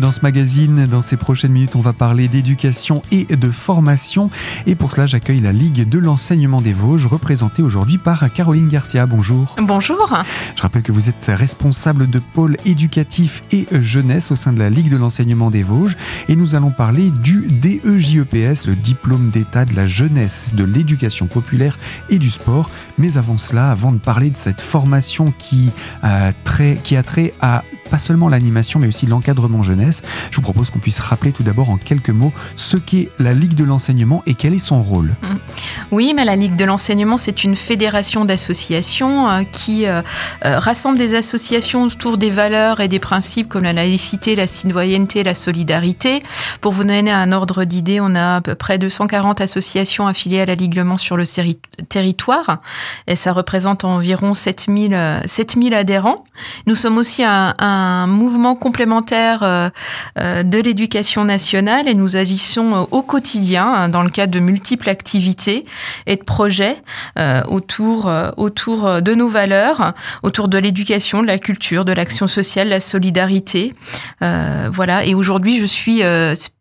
dans ce magazine. Dans ces prochaines minutes, on va parler d'éducation et de formation. Et pour cela, j'accueille la Ligue de l'enseignement des Vosges, représentée aujourd'hui par Caroline Garcia. Bonjour. Bonjour. Je rappelle que vous êtes responsable de pôle éducatif et jeunesse au sein de la Ligue de l'enseignement des Vosges. Et nous allons parler du DEJEPS, le diplôme d'état de la jeunesse, de l'éducation populaire et du sport. Mais avant cela, avant de parler de cette formation qui, a trait, qui a trait à pas seulement l'animation, mais aussi l'encadrement jeunesse. Je vous propose qu'on puisse rappeler tout d'abord en quelques mots ce qu'est la Ligue de l'enseignement et quel est son rôle. Mmh. Oui, mais la Ligue de l'enseignement, c'est une fédération d'associations euh, qui euh, euh, rassemble des associations autour des valeurs et des principes comme la laïcité, la citoyenneté, la solidarité. Pour vous donner un ordre d'idée, on a à peu près 240 associations affiliées à la Ligue Le sur le territoire et ça représente environ 7000, 7000 adhérents. Nous sommes aussi un mouvement complémentaire euh, euh, de l'éducation nationale et nous agissons euh, au quotidien hein, dans le cadre de multiples activités et de projets autour, autour de nos valeurs, autour de l'éducation, de la culture, de l'action sociale, la solidarité. voilà. Et aujourd'hui, je suis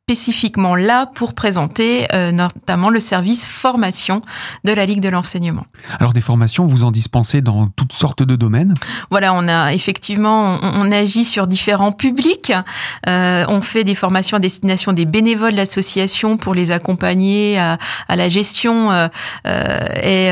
spécifiquement là pour présenter euh, notamment le service formation de la Ligue de l'enseignement. Alors des formations, vous en dispensez dans toutes sortes de domaines? Voilà, on a effectivement, on, agit sur différents publics. Euh, on fait des formations à destination des bénévoles de l'association pour les accompagner à, la gestion euh, et,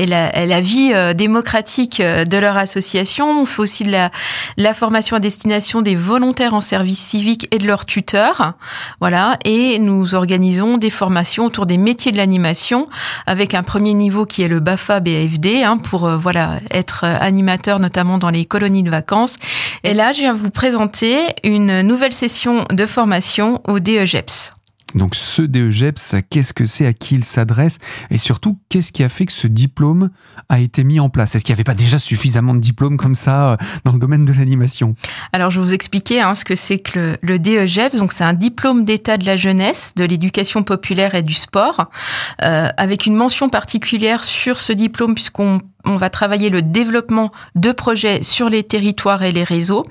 et, la, la, vie démocratique de leur association. On fait aussi de la, la formation à destination des volontaires en service civique et de leurs tuteurs. Voilà voilà, et nous organisons des formations autour des métiers de l'animation avec un premier niveau qui est le BAFA BAFD hein, pour euh, voilà être animateur notamment dans les colonies de vacances. Et là, je viens vous présenter une nouvelle session de formation au DEGEPS. Donc ce DEGEPS, qu'est-ce que c'est, à qui il s'adresse et surtout qu'est-ce qui a fait que ce diplôme a été mis en place? Est-ce qu'il n'y avait pas déjà suffisamment de diplômes comme ça euh, dans le domaine de l'animation? Alors je vais vous expliquer hein, ce que c'est que le, DEGEPS. Donc c'est un diplôme d'état de la jeunesse, de l'éducation populaire et du sport, euh, avec une mention particulière sur ce diplôme puisqu'on on va travailler le développement de projets sur les territoires et les réseaux.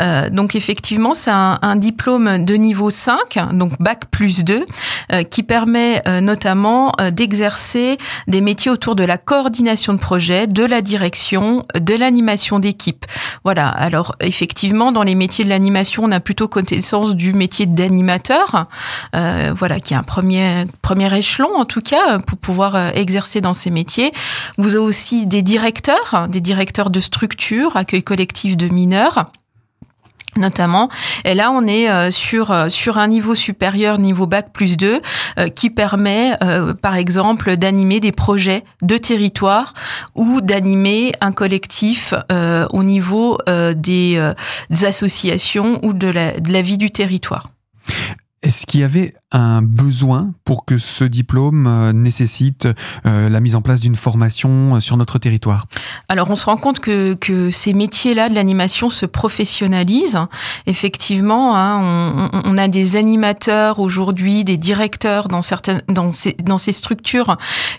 Euh, donc effectivement, c'est un, diplôme de niveau 5, donc bac plus 2, euh, qui permet euh, notamment d'exercer des métiers autour de la coordination de projet, de la direction, de l'animation d'équipe. Voilà. Alors effectivement, dans les métiers de l'animation, on a plutôt connaissance du métier d'animateur, voilà, qui est un premier premier échelon en tout cas pour pouvoir exercer dans ces métiers. Vous aussi des directeurs, des directeurs de structures, accueil collectif de mineurs notamment. Et là, on est euh, sur euh, sur un niveau supérieur, niveau bac plus 2, euh, qui permet, par exemple, d'animer des projets de territoire ou d'animer un collectif au niveau des, des, associations ou de la, de la vie du territoire. Est-ce qu'il y avait un besoin pour que ce diplôme euh, nécessite euh, la mise en place d'une formation euh, sur notre territoire Alors on se rend compte que, ces métiers-là de l'animation se professionnalisent. Effectivement, hein, on, a des animateurs aujourd'hui, des directeurs dans certaines dans ces, structures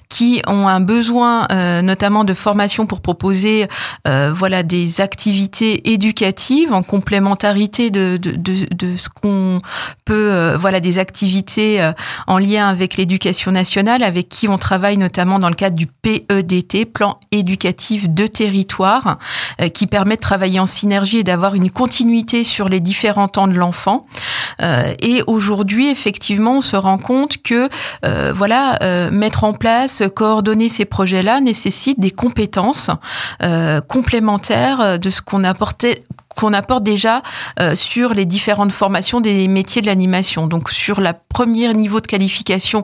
qui ont un besoin notamment de formation pour proposer voilà des activités éducatives en complémentarité de, de ce qu'on peut voilà des activités euh, en lien avec l'éducation nationale, avec qui on travaille notamment dans le cadre du PEDT, plan éducatif de territoire, euh, qui permet de travailler en synergie et d'avoir une continuité sur les différents temps de l'enfant. Euh, et aujourd'hui, effectivement, on se rend compte que voilà, mettre en place, coordonner ces projets-là nécessite des compétences complémentaires de ce qu'on apportait qu'on apporte déjà euh, sur les différentes formations des métiers de l'animation. Donc sur la première niveau de qualification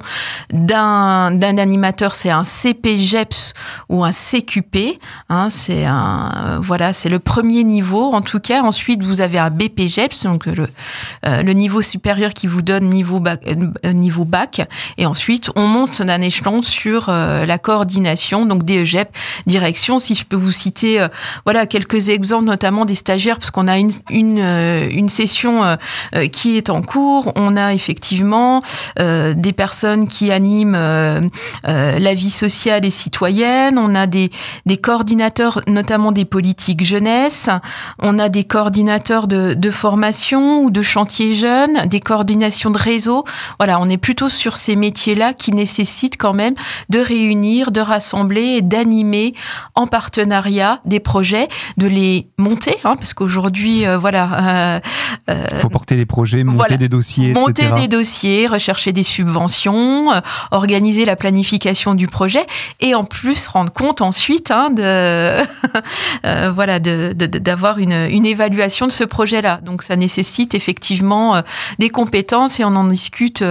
d'un d'un animateur, c'est un CPGEPS ou un CQP. Hein, c'est un euh, voilà, c'est le premier niveau en tout cas. Ensuite, vous avez un BPGEPS, donc le euh, le niveau supérieur qui vous donne niveau bac, niveau bac. Et ensuite, on monte d'un échelon sur la coordination, donc DEGEP, direction. Si je peux vous citer, voilà quelques exemples, notamment des stagiaires parce qu'on a une, une session qui est en cours. On a effectivement des personnes qui animent la vie sociale et citoyenne. On a des, coordinateurs, notamment des politiques jeunesse. On a des coordinateurs de, formation ou de chantier jeunes, des coordinations de réseau. Voilà, on est plutôt sur ces métiers-là qui nécessitent quand même de réunir, de rassembler d'animer en partenariat des projets, de les monter, hein, parce qu'aujourd'hui, euh, voilà. Il euh, faut porter les projets, monter des dossiers, monter des dossiers, rechercher des subventions, euh, organiser la planification du projet et en plus rendre compte ensuite hein, de voilà d'avoir de, une, une évaluation de ce projet-là. Donc ça nécessite effectivement des compétences et on en discute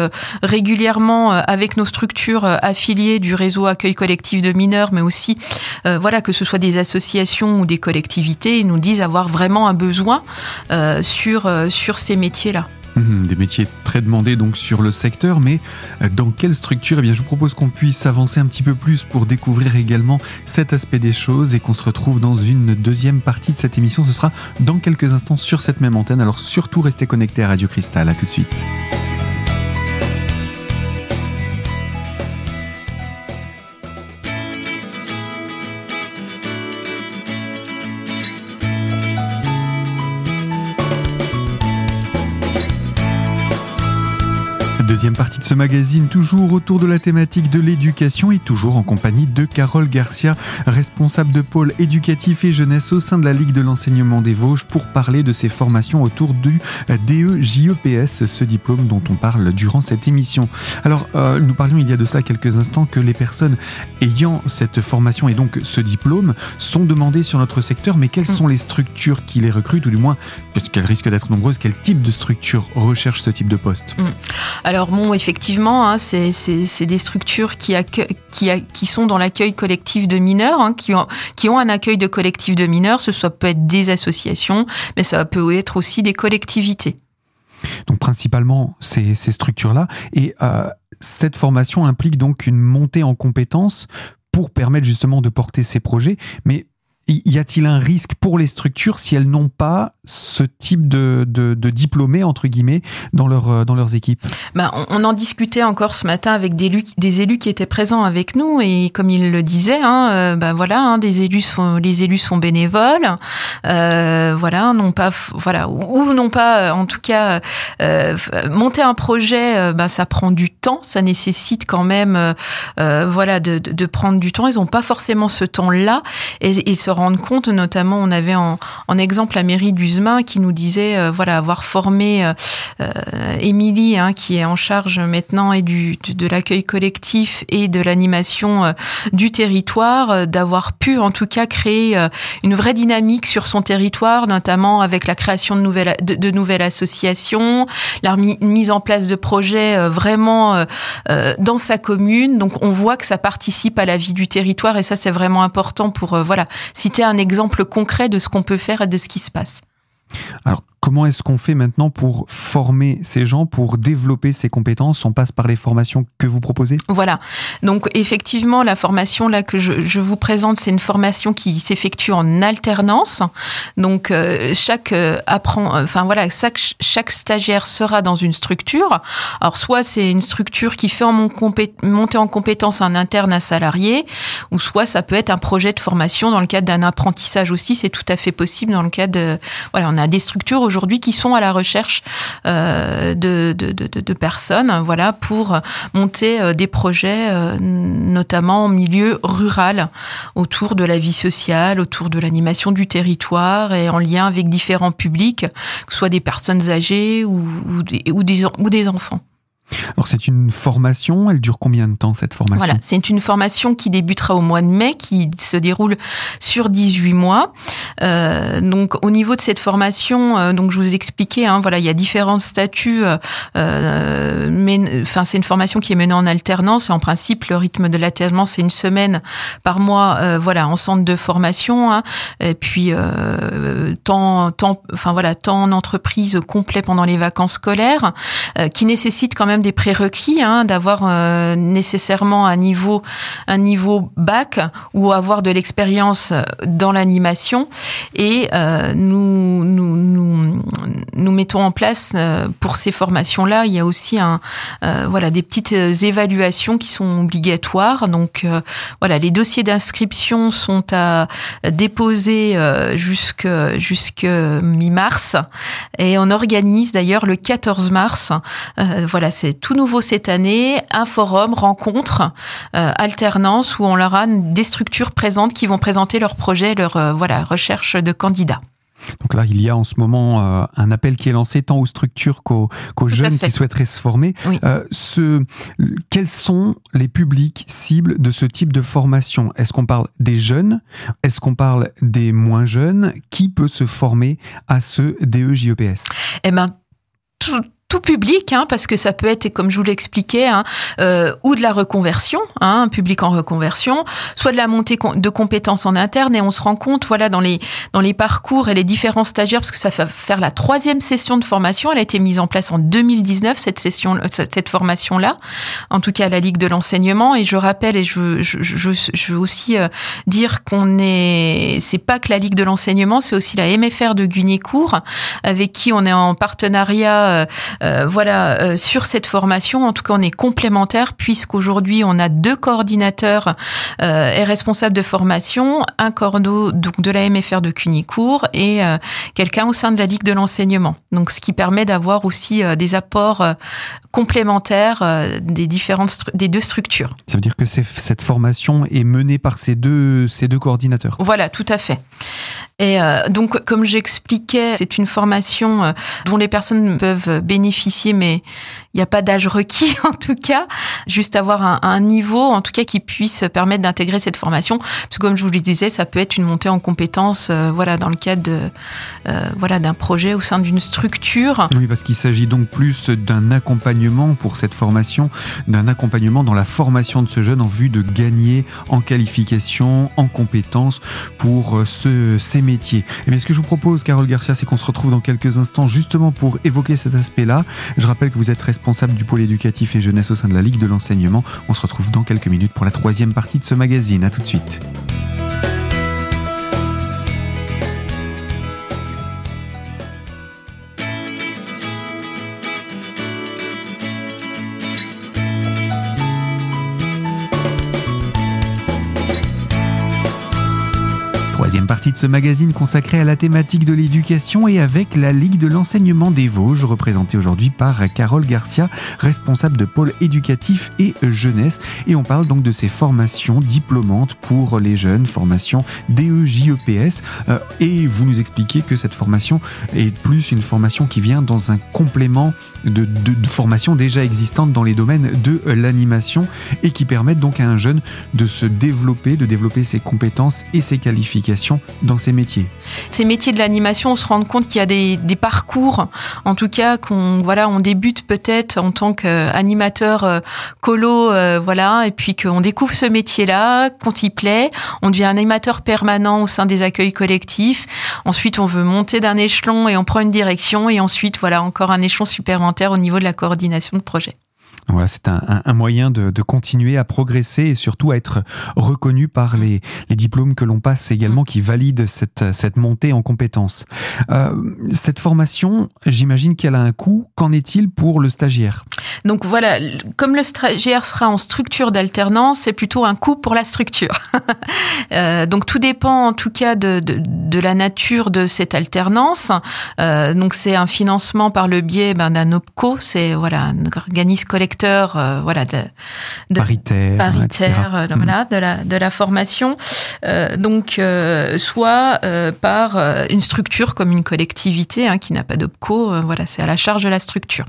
régulièrement avec nos structures affiliées du réseau accueil collectif de mineurs, mais aussi voilà que ce soit des associations ou des collectivités, ils nous disent avoir vraiment un besoin sur sur ces métiers-là. Mhm, des métiers très demandés donc sur le secteur, mais euh, dans quelle structure? Eh bien, je vous propose qu'on puisse avancer un petit peu plus pour découvrir également cet aspect des choses et qu'on se retrouve dans une deuxième partie de cette émission. Ce sera dans quelques instants sur cette même antenne. Alors surtout restez connectés à Radio Cristal. À tout de suite. Deuxième partie de ce magazine, toujours autour de la thématique de l'éducation et toujours en compagnie de Carole Garcia, responsable de pôle éducatif et jeunesse au sein de la Ligue de l'enseignement des Vosges pour parler de ses formations autour du DE-JEPS, ce diplôme dont on parle durant cette émission. Alors, euh, nous parlions il y a de cela quelques instants que les personnes ayant cette formation et donc ce diplôme sont demandées sur notre secteur, mais quelles sont les structures qui les recrutent, ou du moins, parce qu'elles risquent d'être nombreuses, quel type de structure recherche ce type de poste? Mm. Effectivement, hein, c'est des structures qui, sont dans l'accueil collectif de mineurs, hein, qui, ont, un accueil de collectif de mineurs. Ce soit peut être des associations, mais ça peut être aussi des collectivités. Donc principalement ces, ces structures-là. Et euh, cette formation implique donc une montée en compétences pour permettre justement de porter ces projets. Mais y a-t-il un risque pour les structures si elles n'ont pas ce type de, de, diplômés, entre guillemets, dans, leur, euh, dans leurs équipes? Bah, on, en discutait encore ce matin avec des, élus qui étaient présents avec nous et comme ils le disaient, hein, euh, bah, voilà, hein, des élus sont, les élus sont bénévoles, euh, voilà, non pas, voilà, ou, non pas, en tout cas, monter un projet, bah, ça prend du temps, ça nécessite quand même, voilà, de, de, prendre du temps. Ils n'ont pas forcément ce temps-là et se rendre compte, notamment, on avait en, exemple la mairie d'Uzemain qui nous disait, euh, voilà, avoir formé euh, Émilie, hein, qui est en charge maintenant et du, de l'accueil collectif et de l'animation du territoire, d'avoir pu en tout cas créer une vraie dynamique sur son territoire, notamment avec la création de nouvelles, de, nouvelles associations, la mise en place de projets vraiment dans sa commune. Donc on voit que ça participe à la vie du territoire et ça c'est vraiment important pour voilà citer un exemple concret de ce qu'on peut faire et de ce qui se passe. Alors, comment est-ce qu'on fait maintenant pour former ces gens, pour développer ces compétences? On passe par les formations que vous proposez? Voilà. Donc, effectivement, la formation là que je, vous présente, c'est une formation qui s'effectue en alternance. Donc, euh, chaque euh, apprend, euh, enfin voilà, chaque, stagiaire sera dans une structure. Alors, soit c'est une structure qui fait en monter en compétence un interne, un salarié, ou soit ça peut être un projet de formation dans le cadre d'un apprentissage aussi. C'est tout à fait possible dans le cadre de, voilà, on a des structures aujourd'hui qui sont à la recherche euh, de, personnes, pour monter euh, des projets, euh, notamment en milieu rural, autour de la vie sociale, autour de l'animation du territoire et en lien avec différents publics, que ce soit des personnes âgées ou des enfants. Alors c'est une formation, elle dure combien de temps cette formation? Voilà, c'est une formation qui débutera au mois de mai, qui se déroule sur 18 mois. Euh, donc au niveau de cette formation, euh, donc je vous expliquais, hein, voilà, il y a différents statuts, euh, mais enfin c'est une formation qui est menée en alternance. Et en principe, le rythme de l'alternance c'est une semaine par mois, voilà, en centre de formation, hein, et puis temps, temps, enfin voilà, temps en entreprise complet pendant les vacances scolaires, qui nécessite quand même des prérequis, hein, d'avoir euh, nécessairement un niveau, un niveau bac ou avoir de l'expérience dans l'animation. Et euh, nous, nous, nous, mettons en place pour ces formations-là, il y a aussi un, voilà, des petites évaluations qui sont obligatoires. Donc voilà, les dossiers d'inscription sont à déposer jusque, jusque mi-mars et on organise d'ailleurs le 14 mars, euh, voilà, c'est tout nouveau cette année, un forum, rencontre, euh, alternance où on aura des structures présentes qui vont présenter leurs projets, leur euh, voilà, recherche de candidats. Donc là, il y a en ce moment un appel qui est lancé tant aux structures qu'aux jeunes qui souhaiteraient se former. ce, quels sont les publics cibles de ce type de formation? Est-ce qu'on parle des jeunes? Est-ce qu'on parle des moins jeunes? Qui peut se former à ce DE-JEPS Eh ben, tout, tout public, hein, parce que ça peut être, comme je vous l'expliquais, hein, euh, ou de la reconversion, hein, un public en reconversion, soit de la montée de compétences en interne, et on se rend compte, voilà, dans les dans les parcours et les différents stagiaires, parce que ça va faire la troisième session de formation, elle a été mise en place en 2019 cette session, euh, cette formation là, en tout cas la Ligue de l'enseignement, et je rappelle et je je, je, je veux aussi euh, dire qu'on est, c'est pas que la Ligue de l'enseignement, c'est aussi la MFR de Guignécourt, avec qui on est en partenariat euh, voilà, euh, sur cette formation, en tout cas, on est complémentaires puisqu'aujourd'hui, on a deux coordinateurs euh, et responsables de formation, un cordeau donc de la MFR de Cunicourt et quelqu'un au sein de la Ligue de l'enseignement. Donc, ce qui permet d'avoir aussi des apports complémentaires des différentes des deux structures. Ça veut dire que cette formation est menée par ces deux ces deux coordinateurs. Voilà, tout à fait. Et donc, comme j'expliquais, c'est une formation dont les personnes peuvent bénéficier bénéficier, mais n'y a pas d'âge requis en tout cas. Juste avoir un, niveau, en tout cas, qui puisse permettre d'intégrer cette formation. Parce que comme je vous le disais, ça peut être une montée en compétences, euh, voilà, dans le cadre euh, voilà, d'un projet au sein d'une structure. Oui, parce qu'il s'agit donc plus d'un accompagnement pour cette formation, d'un accompagnement dans la formation de ce jeune en vue de gagner en qualification, en compétences pour euh, ce, ces métiers. Et bien, ce que je vous propose, Carole Garcia, c'est qu'on se retrouve dans quelques instants justement pour évoquer cet aspect-là je rappelle que vous êtes responsable du pôle éducatif et jeunesse au sein de la Ligue de l'enseignement. On se retrouve dans quelques minutes pour la troisième partie de ce magazine. A tout de suite. Troisième partie de ce magazine consacré à la thématique de l'éducation et avec la Ligue de l'enseignement des Vosges, représentée aujourd'hui par Carole Garcia, responsable de pôle éducatif et jeunesse. Et on parle donc de ces formations diplômantes pour les jeunes, formation DEJEPS. Euh, et vous nous expliquez que cette formation est plus une formation qui vient dans un complément de, de, formation déjà existante dans les domaines de l'animation et qui permettent donc à un jeune de se développer, de développer ses compétences et ses qualifications dans ces métiers Ces métiers de l'animation, on se rend compte qu'il y a des, parcours, en tout cas, qu'on voilà, on débute peut-être en tant qu'animateur euh, colo, euh, voilà, et puis qu'on découvre ce métier-là, qu'on y plaît, on devient animateur permanent au sein des accueils collectifs. Ensuite, on veut monter d'un échelon et on prend une direction, et ensuite, voilà, encore un échelon au niveau de la coordination de projet. Voilà, c'est un, un, moyen de, de, continuer à progresser et surtout à être reconnu par les, les diplômes que l'on passe également qui valident cette, cette montée en compétences. Euh, cette formation, j'imagine qu'elle a un coût. Qu'en est-il pour le stagiaire? Donc voilà, comme le stagiaire sera en structure d'alternance, c'est plutôt un coût pour la structure. euh, donc tout dépend en tout cas de, de, de la nature de cette alternance. Euh, donc c'est un financement par le biais ben, d'un OPCO, c'est voilà un organisme collectif euh, voilà, de, paritaire, paritaire euh, voilà, de, la, de la formation. Euh, donc, soit par une structure comme une collectivité hein, qui n'a pas d'OPCO, voilà, c'est à la charge de la structure.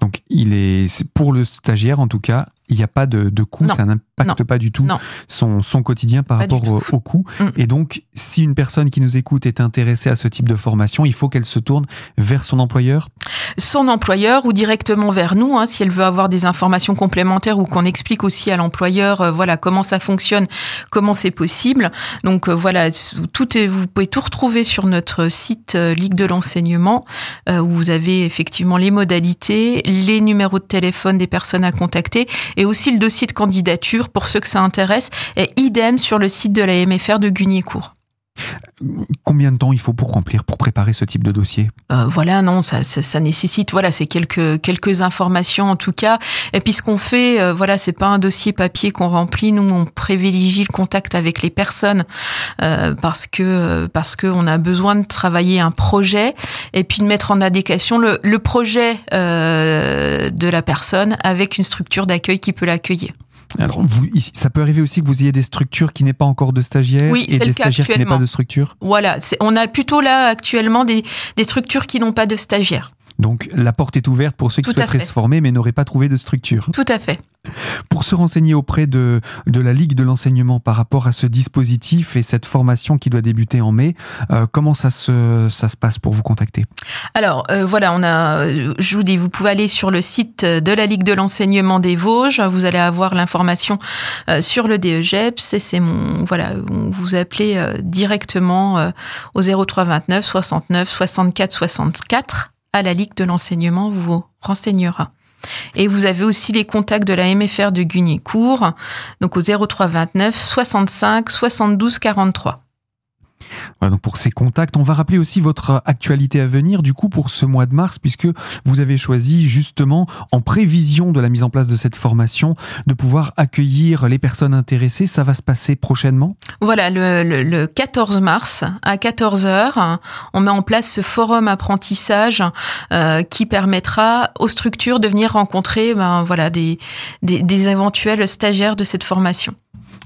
Donc, il est pour le stagiaire en tout cas il n'y a pas de, de coût, ça n'impacte pas du tout son, son, quotidien par rapport au, au, coût. Mm. Et donc, si une personne qui nous écoute est intéressée à ce type de formation, il faut qu'elle se tourne vers son employeur? Son employeur ou directement vers nous, hein, si elle veut avoir des informations complémentaires ou qu'on explique aussi à l'employeur euh, voilà comment ça fonctionne, comment c'est possible. Donc euh, voilà, tout est, vous pouvez tout retrouver sur notre site euh, Ligue de l'enseignement où vous avez effectivement les modalités, les numéros de téléphone des personnes à contacter et aussi le dossier de candidature pour ceux que ça intéresse, et idem sur le site de la MFR de Gugnier-Court. Combien de temps il faut pour remplir, pour préparer ce type de dossier? Euh, Voilà, non, ça, ça, nécessite, voilà, c'est quelques quelques informations en tout cas. Et puis ce qu'on fait, euh, voilà, c'est pas un dossier papier qu'on remplit. Nous, on privilégie le contact avec les personnes euh, parce que parce que on a besoin de travailler un projet et puis de mettre en adéquation le, le projet de la personne avec une structure d'accueil qui peut l'accueillir. Alors, vous, ça peut arriver aussi que vous ayez des structures qui n'aient pas encore de stagiaires oui, et des stagiaires qui n'aient pas de structure Voilà, on a plutôt là actuellement des, des structures qui n'ont pas de stagiaires. Donc la porte est ouverte pour ceux qui souhaiteraient se former mais n'auraient pas trouvé de structure. Tout à fait. Pour se renseigner auprès de, de la Ligue de l'enseignement par rapport à ce dispositif et cette formation qui doit débuter en mai, euh, comment ça se, ça se passe pour vous contacter? Alors euh, voilà, on a, je vous dis, vous pouvez aller sur le site de la Ligue de l'enseignement des Vosges, vous allez avoir l'information euh, sur le DEGEPS et c'est mon, voilà, vous appelez directement au 03 29 69 64 64 à la Ligue de l'enseignement vous renseignera. Et vous avez aussi les contacts de la MFR de Gugnicourt, donc au 03 29 65 72 43 donc pour ces contacts, on va rappeler aussi votre actualité à venir du coup pour ce mois de mars puisque vous avez choisi justement en prévision de la mise en place de cette formation de pouvoir accueillir les personnes intéressées. Ça va se passer prochainement? Voilà, le, 14 mars à 14h, on met en place ce forum apprentissage euh, qui permettra aux structures de venir rencontrer ben, voilà, des, des éventuels stagiaires de cette formation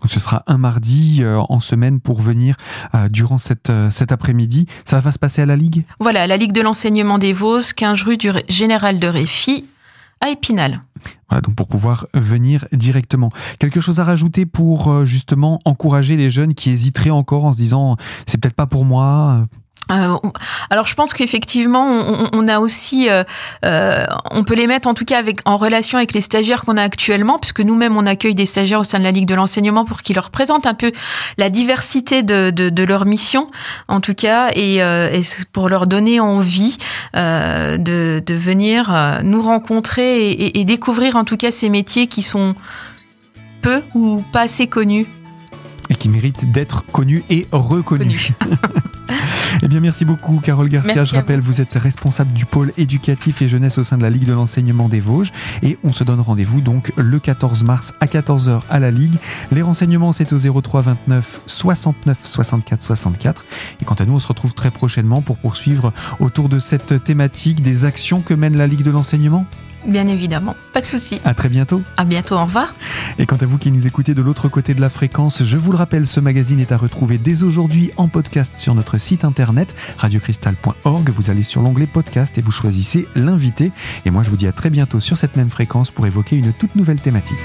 ce sera un mardi euh, en semaine pour venir euh, durant cette, euh, cet après-midi. Ça va se passer à la Ligue? Voilà, la Ligue de l'enseignement des Vosges, 15 rue du Général de Réfi, à Épinal. Voilà, donc pour pouvoir venir directement. Quelque chose à rajouter pour justement encourager les jeunes qui hésiteraient encore en se disant c'est peut-être pas pour moi euh, alors je pense qu'effectivement on, a aussi, euh, euh, on peut les mettre en tout cas en relation avec les stagiaires qu'on a actuellement, puisque nous-mêmes on accueille des stagiaires au sein de la Ligue de l'enseignement pour qu'ils leur présentent un peu la diversité de, leur mission, en tout cas, et, pour leur donner envie de, de, venir nous rencontrer et, et découvrir en tout cas ces métiers qui sont peu ou pas assez connus et qui mérite d'être connu et reconnu. eh bien, merci beaucoup, Carole Garcia. Je rappelle, vous. êtes responsable du pôle éducatif et jeunesse au sein de la Ligue de l'enseignement des Vosges. Et on se donne rendez-vous donc le 14 mars à 14h à la Ligue. Les renseignements, c'est au 03 29 69 64 64. Et quant à nous, on se retrouve très prochainement pour poursuivre autour de cette thématique des actions que mène la Ligue de l'enseignement. Bien évidemment, pas de souci. À très bientôt. À bientôt, au revoir. Et quant à vous qui nous écoutez de l'autre côté de la fréquence, je vous le rappelle, ce magazine est à retrouver dès aujourd'hui en podcast sur notre site internet radiocristal.org. Vous allez sur l'onglet podcast et vous choisissez l'invité. Et moi, je vous dis à très bientôt sur cette même fréquence pour évoquer une toute nouvelle thématique.